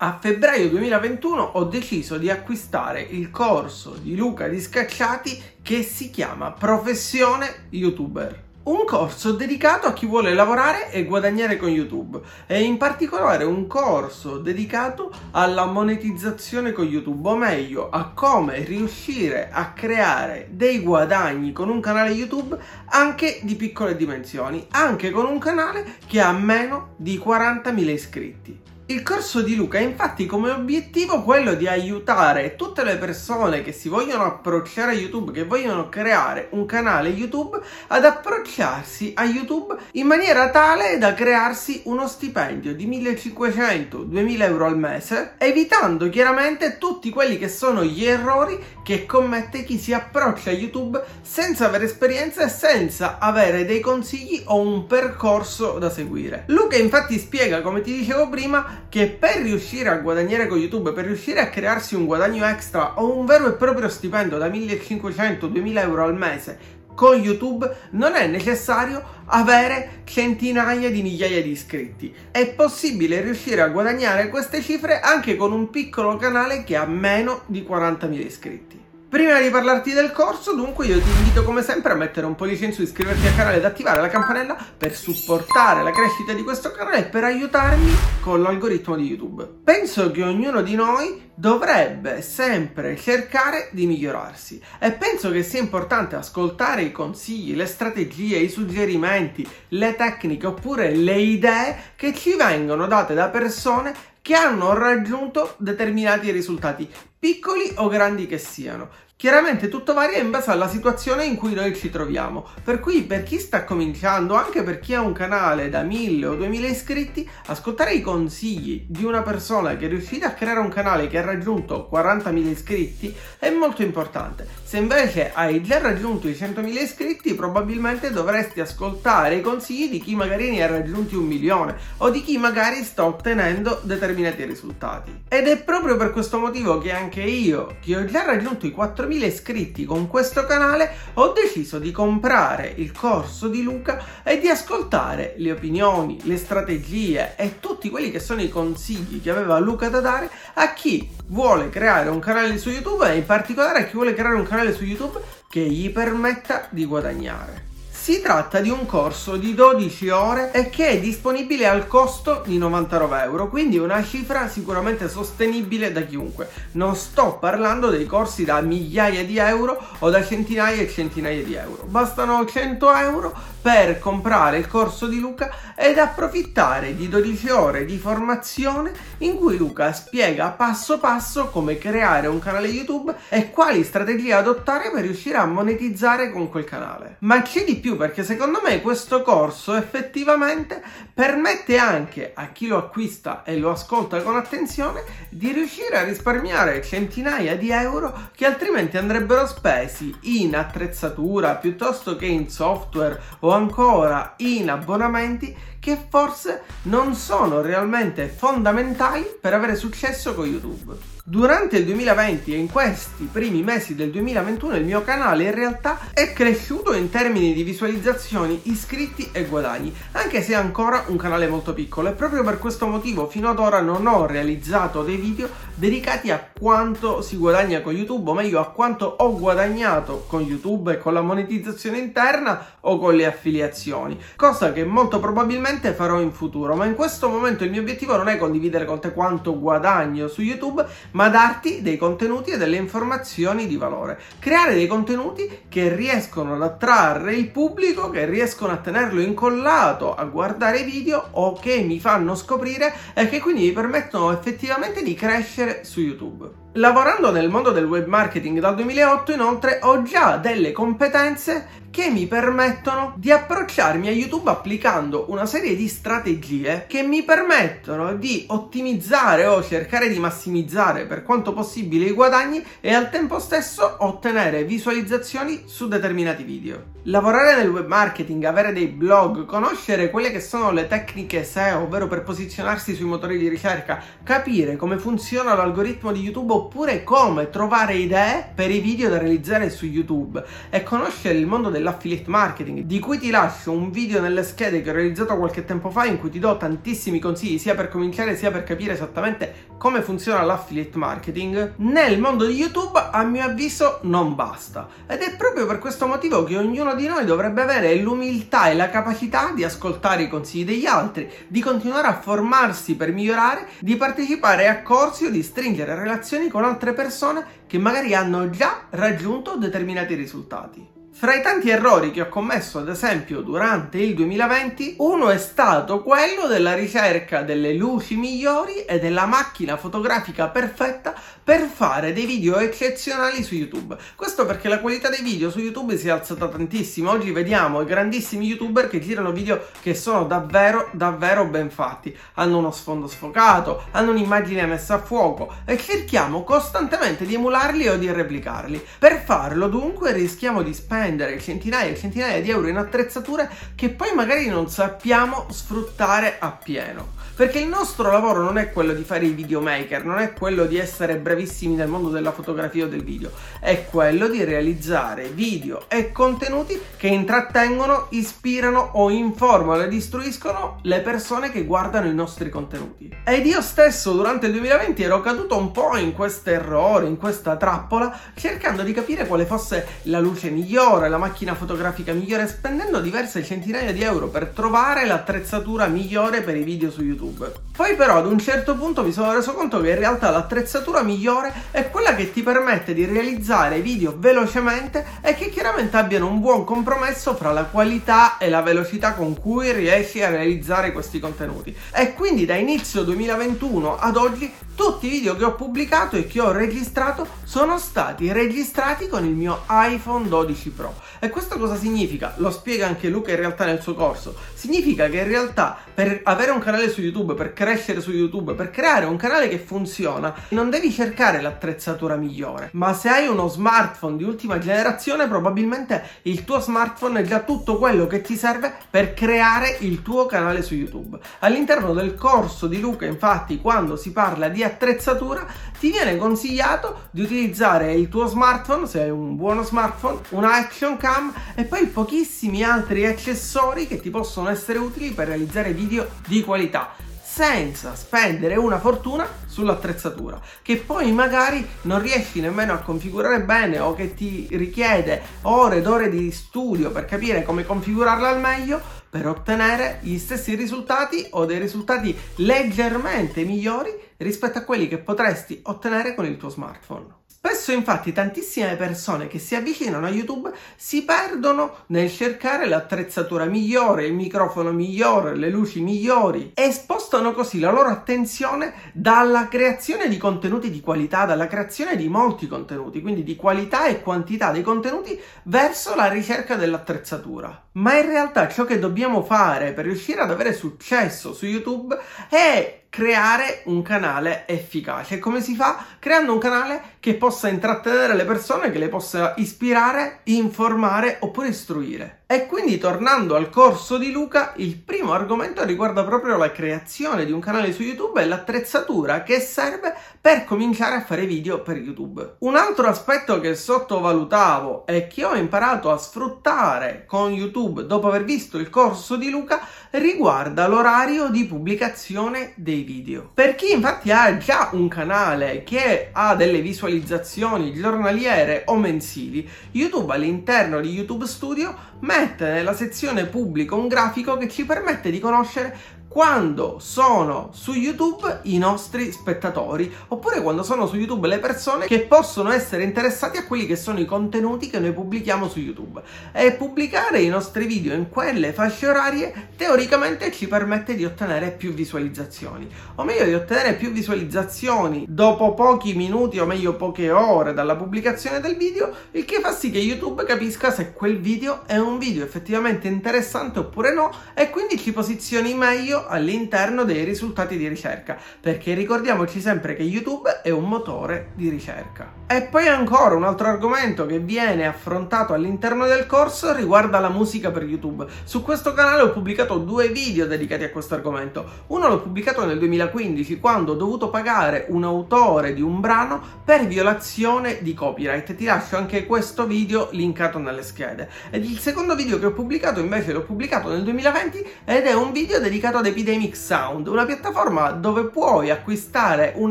A febbraio 2021 ho deciso di acquistare il corso di Luca Di Scacciati che si chiama Professione YouTuber. Un corso dedicato a chi vuole lavorare e guadagnare con YouTube e in particolare un corso dedicato alla monetizzazione con YouTube, o meglio a come riuscire a creare dei guadagni con un canale YouTube anche di piccole dimensioni, anche con un canale che ha meno di 40.000 iscritti. Il corso di Luca ha infatti come obiettivo quello di aiutare tutte le persone che si vogliono approcciare a YouTube, che vogliono creare un canale YouTube, ad approcciarsi a YouTube in maniera tale da crearsi uno stipendio di 1500-2000 euro al mese, evitando chiaramente tutti quelli che sono gli errori che commette chi si approccia a YouTube senza avere esperienza e senza avere dei consigli o un percorso da seguire. Luca infatti spiega, come ti dicevo prima, che per riuscire a guadagnare con YouTube, per riuscire a crearsi un guadagno extra o un vero e proprio stipendio da 1500-2000 euro al mese con YouTube non è necessario avere centinaia di migliaia di iscritti. È possibile riuscire a guadagnare queste cifre anche con un piccolo canale che ha meno di 40.000 iscritti. Prima di parlarti del corso, dunque, io ti invito come sempre a mettere un pollice in su, iscriverti al canale ed attivare la campanella per supportare la crescita di questo canale e per aiutarmi con l'algoritmo di YouTube. Penso che ognuno di noi dovrebbe sempre cercare di migliorarsi e penso che sia importante ascoltare i consigli, le strategie, i suggerimenti, le tecniche oppure le idee che ci vengono date da persone che hanno raggiunto determinati risultati, piccoli o grandi che siano. Chiaramente tutto varia in base alla situazione in cui noi ci troviamo, per cui per chi sta cominciando, anche per chi ha un canale da 1000 o 2000 iscritti, ascoltare i consigli di una persona che è riuscita a creare un canale che ha raggiunto 40.000 iscritti è molto importante. Se invece hai già raggiunto i 100.000 iscritti, probabilmente dovresti ascoltare i consigli di chi magari ne ha raggiunti un milione o di chi magari sta ottenendo determinati risultati. Ed è proprio per questo motivo che anche io, che ho già raggiunto i 4 4.000 iscritti con questo canale ho deciso di comprare il corso di Luca e di ascoltare le opinioni, le strategie e tutti quelli che sono i consigli che aveva Luca da dare a chi vuole creare un canale su YouTube e in particolare a chi vuole creare un canale su YouTube che gli permetta di guadagnare. Si tratta di un corso di 12 ore e che è disponibile al costo di 99 euro, quindi una cifra sicuramente sostenibile da chiunque. Non sto parlando dei corsi da migliaia di euro o da centinaia e centinaia di euro. Bastano 100 euro per comprare il corso di Luca ed approfittare di 12 ore di formazione in cui Luca spiega passo passo come creare un canale YouTube e quali strategie adottare per riuscire a monetizzare con quel canale. Ma c'è di più perché secondo me questo corso effettivamente permette anche a chi lo acquista e lo ascolta con attenzione di riuscire a risparmiare centinaia di euro che altrimenti andrebbero spesi in attrezzatura piuttosto che in software o ancora in abbonamenti che forse non sono realmente fondamentali per avere successo con YouTube. Durante il 2020 e in questi primi mesi del 2021 il mio canale in realtà è cresciuto in termini di visualizzazioni, iscritti e guadagni, anche se è ancora un canale molto piccolo e proprio per questo motivo fino ad ora non ho realizzato dei video dedicati a quanto si guadagna con YouTube, o meglio a quanto ho guadagnato con YouTube e con la monetizzazione interna o con le affiliazioni, cosa che molto probabilmente farò in futuro, ma in questo momento il mio obiettivo non è condividere con te quanto guadagno su YouTube, ma darti dei contenuti e delle informazioni di valore. Creare dei contenuti che riescono ad attrarre il pubblico, che riescono a tenerlo incollato a guardare video o che mi fanno scoprire e che quindi mi permettono effettivamente di crescere su YouTube. Lavorando nel mondo del web marketing dal 2008 inoltre ho già delle competenze che mi permettono di approcciarmi a YouTube applicando una serie di strategie che mi permettono di ottimizzare o cercare di massimizzare per quanto possibile i guadagni e al tempo stesso ottenere visualizzazioni su determinati video. Lavorare nel web marketing, avere dei blog, conoscere quelle che sono le tecniche SEO, ovvero per posizionarsi sui motori di ricerca, capire come funziona l'algoritmo di YouTube oppure come trovare idee per i video da realizzare su YouTube e conoscere il mondo della dell'affiliate marketing, di cui ti lascio un video nelle schede che ho realizzato qualche tempo fa in cui ti do tantissimi consigli sia per cominciare sia per capire esattamente come funziona l'affiliate marketing, nel mondo di YouTube a mio avviso non basta. Ed è proprio per questo motivo che ognuno di noi dovrebbe avere l'umiltà e la capacità di ascoltare i consigli degli altri, di continuare a formarsi per migliorare, di partecipare a corsi o di stringere relazioni con altre persone che magari hanno già raggiunto determinati risultati. Fra i tanti errori che ho commesso, ad esempio, durante il 2020, uno è stato quello della ricerca delle luci migliori e della macchina fotografica perfetta per fare dei video eccezionali su YouTube. Questo perché la qualità dei video su YouTube si è alzata tantissimo. Oggi vediamo i grandissimi YouTuber che girano video che sono davvero, davvero ben fatti. Hanno uno sfondo sfocato, hanno un'immagine messa a fuoco e cerchiamo costantemente di emularli o di replicarli. Per farlo, dunque, rischiamo di spendere spendere centinaia e centinaia di euro in attrezzature che poi magari non sappiamo sfruttare appieno. Perché il nostro lavoro non è quello di fare i videomaker, non è quello di essere bravissimi nel mondo della fotografia o del video, è quello di realizzare video e contenuti che intrattengono, ispirano o informano ed istruiscono le persone che guardano i nostri contenuti. Ed io stesso durante il 2020 ero caduto un po' in questo errore, in questa trappola, cercando di capire quale fosse la luce migliore, la macchina fotografica migliore, spendendo diverse centinaia di euro per trovare l'attrezzatura migliore per i video su YouTube. YouTube. Poi però ad un certo punto mi sono reso conto che in realtà l'attrezzatura migliore è quella che ti permette di realizzare video velocemente e che chiaramente abbiano un buon compromesso fra la qualità e la velocità con cui riesci a realizzare questi contenuti. E quindi da inizio 2021 ad oggi tutti i video che ho pubblicato e che ho registrato sono stati registrati con il mio iPhone 12 Pro. E questo cosa significa? Lo spiega anche Luca in realtà nel suo corso. Significa che in realtà per avere un canale su YouTube, per crescere su YouTube, per creare un canale che funziona, non devi cercare l'attrezzatura migliore. Ma se hai uno smartphone di ultima generazione, probabilmente il tuo smartphone è già tutto quello che ti serve per creare il tuo canale su YouTube. All'interno del corso di Luca, infatti, quando si parla di attrezzatura, ti viene consigliato di utilizzare il tuo smartphone, se hai un buono smartphone, una action cam e poi pochissimi altri accessori che ti possono essere utili per realizzare video di qualità senza spendere una fortuna sull'attrezzatura che poi magari non riesci nemmeno a configurare bene o che ti richiede ore ed ore di studio per capire come configurarla al meglio per ottenere gli stessi risultati o dei risultati leggermente migliori rispetto a quelli che potresti ottenere con il tuo smartphone. Spesso infatti tantissime persone che si avvicinano a YouTube si perdono nel cercare l'attrezzatura migliore, il microfono migliore, le luci migliori e spostano così la loro attenzione dalla creazione di contenuti di qualità, dalla creazione di molti contenuti, quindi di qualità e quantità dei contenuti verso la ricerca dell'attrezzatura. Ma in realtà ciò che dobbiamo fare per riuscire ad avere successo su YouTube è creare un canale efficace. Come si fa? Creando un canale che possa intrattenere le persone, che le possa ispirare, informare oppure istruire. E quindi tornando al corso di Luca, il primo argomento riguarda proprio la creazione di un canale su YouTube e l'attrezzatura che serve per cominciare a fare video per YouTube. Un altro aspetto che sottovalutavo e che ho imparato a sfruttare con YouTube dopo aver visto il corso di Luca riguarda l'orario di pubblicazione dei video. Per chi infatti ha già un canale che ha delle visualizzazioni giornaliere o mensili, YouTube all'interno di YouTube Studio mette nella sezione pubblico un grafico che ci permette di conoscere quando sono su YouTube i nostri spettatori oppure quando sono su YouTube le persone che possono essere interessati a quelli che sono i contenuti che noi pubblichiamo su YouTube. E pubblicare i nostri video in quelle fasce orarie teoricamente ci permette di ottenere più visualizzazioni. O meglio di ottenere più visualizzazioni dopo pochi minuti o meglio poche ore dalla pubblicazione del video il che fa sì che YouTube capisca se quel video è un video effettivamente interessante oppure no e quindi ci posizioni meglio all'interno dei risultati di ricerca, perché ricordiamoci sempre che YouTube è un motore di ricerca. E poi ancora un altro argomento che viene affrontato all'interno del corso riguarda la musica per YouTube. Su questo canale ho pubblicato due video dedicati a questo argomento. Uno l'ho pubblicato nel 2015 quando ho dovuto pagare un autore di un brano per violazione di copyright. Ti lascio anche questo video linkato nelle schede. Ed il secondo video che ho pubblicato invece l'ho pubblicato nel 2020 ed è un video dedicato Epidemic Sound, una piattaforma dove puoi acquistare un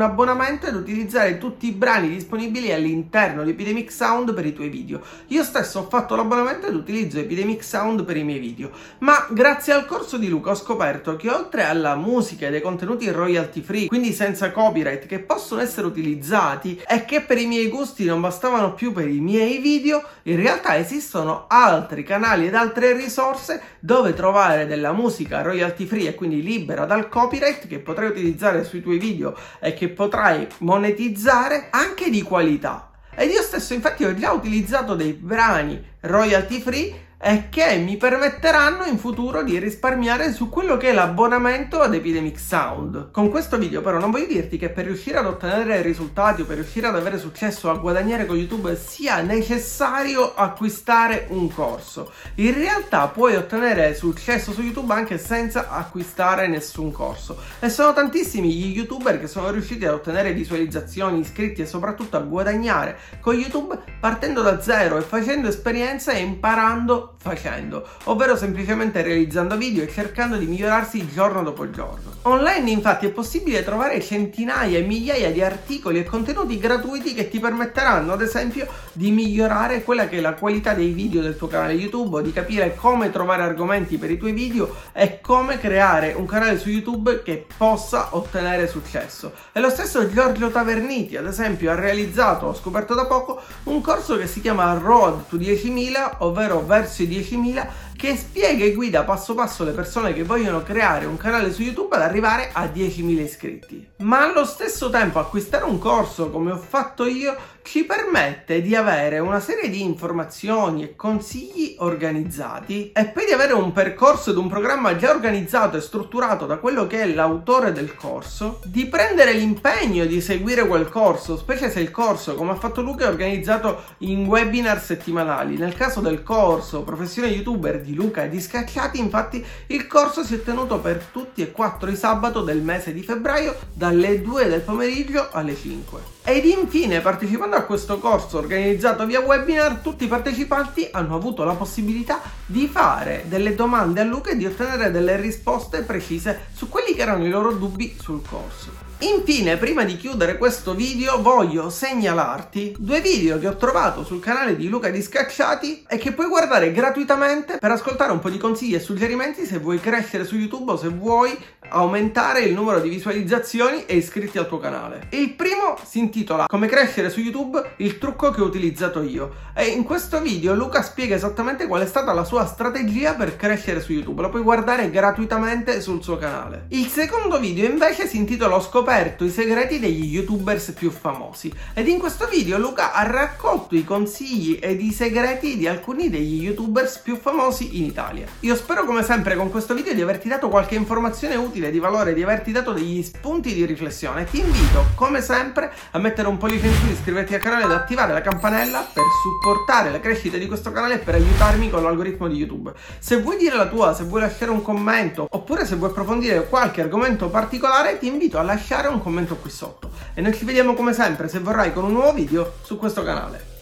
abbonamento ed utilizzare tutti i brani disponibili all'interno di Epidemic Sound per i tuoi video. Io stesso ho fatto l'abbonamento ed utilizzo Epidemic Sound per i miei video, ma grazie al corso di Luca ho scoperto che oltre alla musica e dei contenuti royalty free, quindi senza copyright, che possono essere utilizzati e che per i miei gusti non bastavano più per i miei video, in realtà esistono altri canali ed altre risorse dove trovare della musica royalty free e quindi libera dal copyright che potrai utilizzare sui tuoi video e che potrai monetizzare anche di qualità. Ed io stesso infatti ho già utilizzato dei brani royalty free e che mi permetteranno in futuro di risparmiare su quello che è l'abbonamento ad Epidemic Sound. Con questo video però non voglio dirti che per riuscire ad ottenere risultati o per riuscire ad avere successo a guadagnare con YouTube sia necessario acquistare un corso. In realtà puoi ottenere successo su YouTube anche senza acquistare nessun corso e sono tantissimi gli youtuber che sono riusciti ad ottenere visualizzazioni, iscritti e soprattutto a guadagnare con YouTube partendo da zero e facendo esperienza e imparando facendo, ovvero semplicemente realizzando video e cercando di migliorarsi giorno dopo giorno. Online infatti è possibile trovare centinaia e migliaia di articoli e contenuti gratuiti che ti permetteranno ad esempio di migliorare quella che è la qualità dei video del tuo canale YouTube di capire come trovare argomenti per i tuoi video e come creare un canale su YouTube che possa ottenere successo. E lo stesso Giorgio Taverniti ad esempio ha realizzato, ho scoperto da poco, un corso che si chiama Road to 10.000 ovvero verso sui 10.000 che spiega e guida passo passo le persone che vogliono creare un canale su YouTube ad arrivare a 10.000 iscritti. Ma allo stesso tempo acquistare un corso come ho fatto io ci permette di avere una serie di informazioni e consigli organizzati e poi di avere un percorso ed un programma già organizzato e strutturato da quello che è l'autore del corso, di prendere l'impegno di seguire quel corso, specie se il corso, come ha fatto Luca, è organizzato in webinar settimanali. Nel caso del corso Professione YouTuber di Luca e di Scacciati, infatti, il corso si è tenuto per tutti e quattro i sabato del mese di febbraio dalle 2 del pomeriggio alle 5. Ed infine, partecipando a questo corso organizzato via webinar, tutti i partecipanti hanno avuto la possibilità di fare delle domande a Luca e di ottenere delle risposte precise su quelli che erano i loro dubbi sul corso. Infine, prima di chiudere questo video, voglio segnalarti due video che ho trovato sul canale di Luca di Scacciati e che puoi guardare gratuitamente per ascoltare un po' di consigli e suggerimenti se vuoi crescere su YouTube o se vuoi aumentare il numero di visualizzazioni e iscritti al tuo canale. Il primo si intitola Come crescere su YouTube, il trucco che ho utilizzato io. E in questo video Luca spiega esattamente qual è stata la sua strategia per crescere su YouTube. Lo puoi guardare gratuitamente sul suo canale. Il secondo video invece si intitola Ho scoperto i segreti degli youtubers più famosi ed in questo video Luca ha raccolto i consigli ed i segreti di alcuni degli youtubers più famosi in Italia. Io spero come sempre con questo video di averti dato qualche informazione utile di valore, di averti dato degli spunti di riflessione. Ti invito come sempre a mettere un pollice in su, iscriverti al canale ed attivare la campanella per supportare la crescita di questo canale e per aiutarmi con l'algoritmo di YouTube. Se vuoi dire la tua, se vuoi lasciare un commento oppure se vuoi approfondire qualche argomento particolare ti invito a lasciare lasciare un commento qui sotto e noi ci vediamo come sempre se vorrai con un nuovo video su questo canale.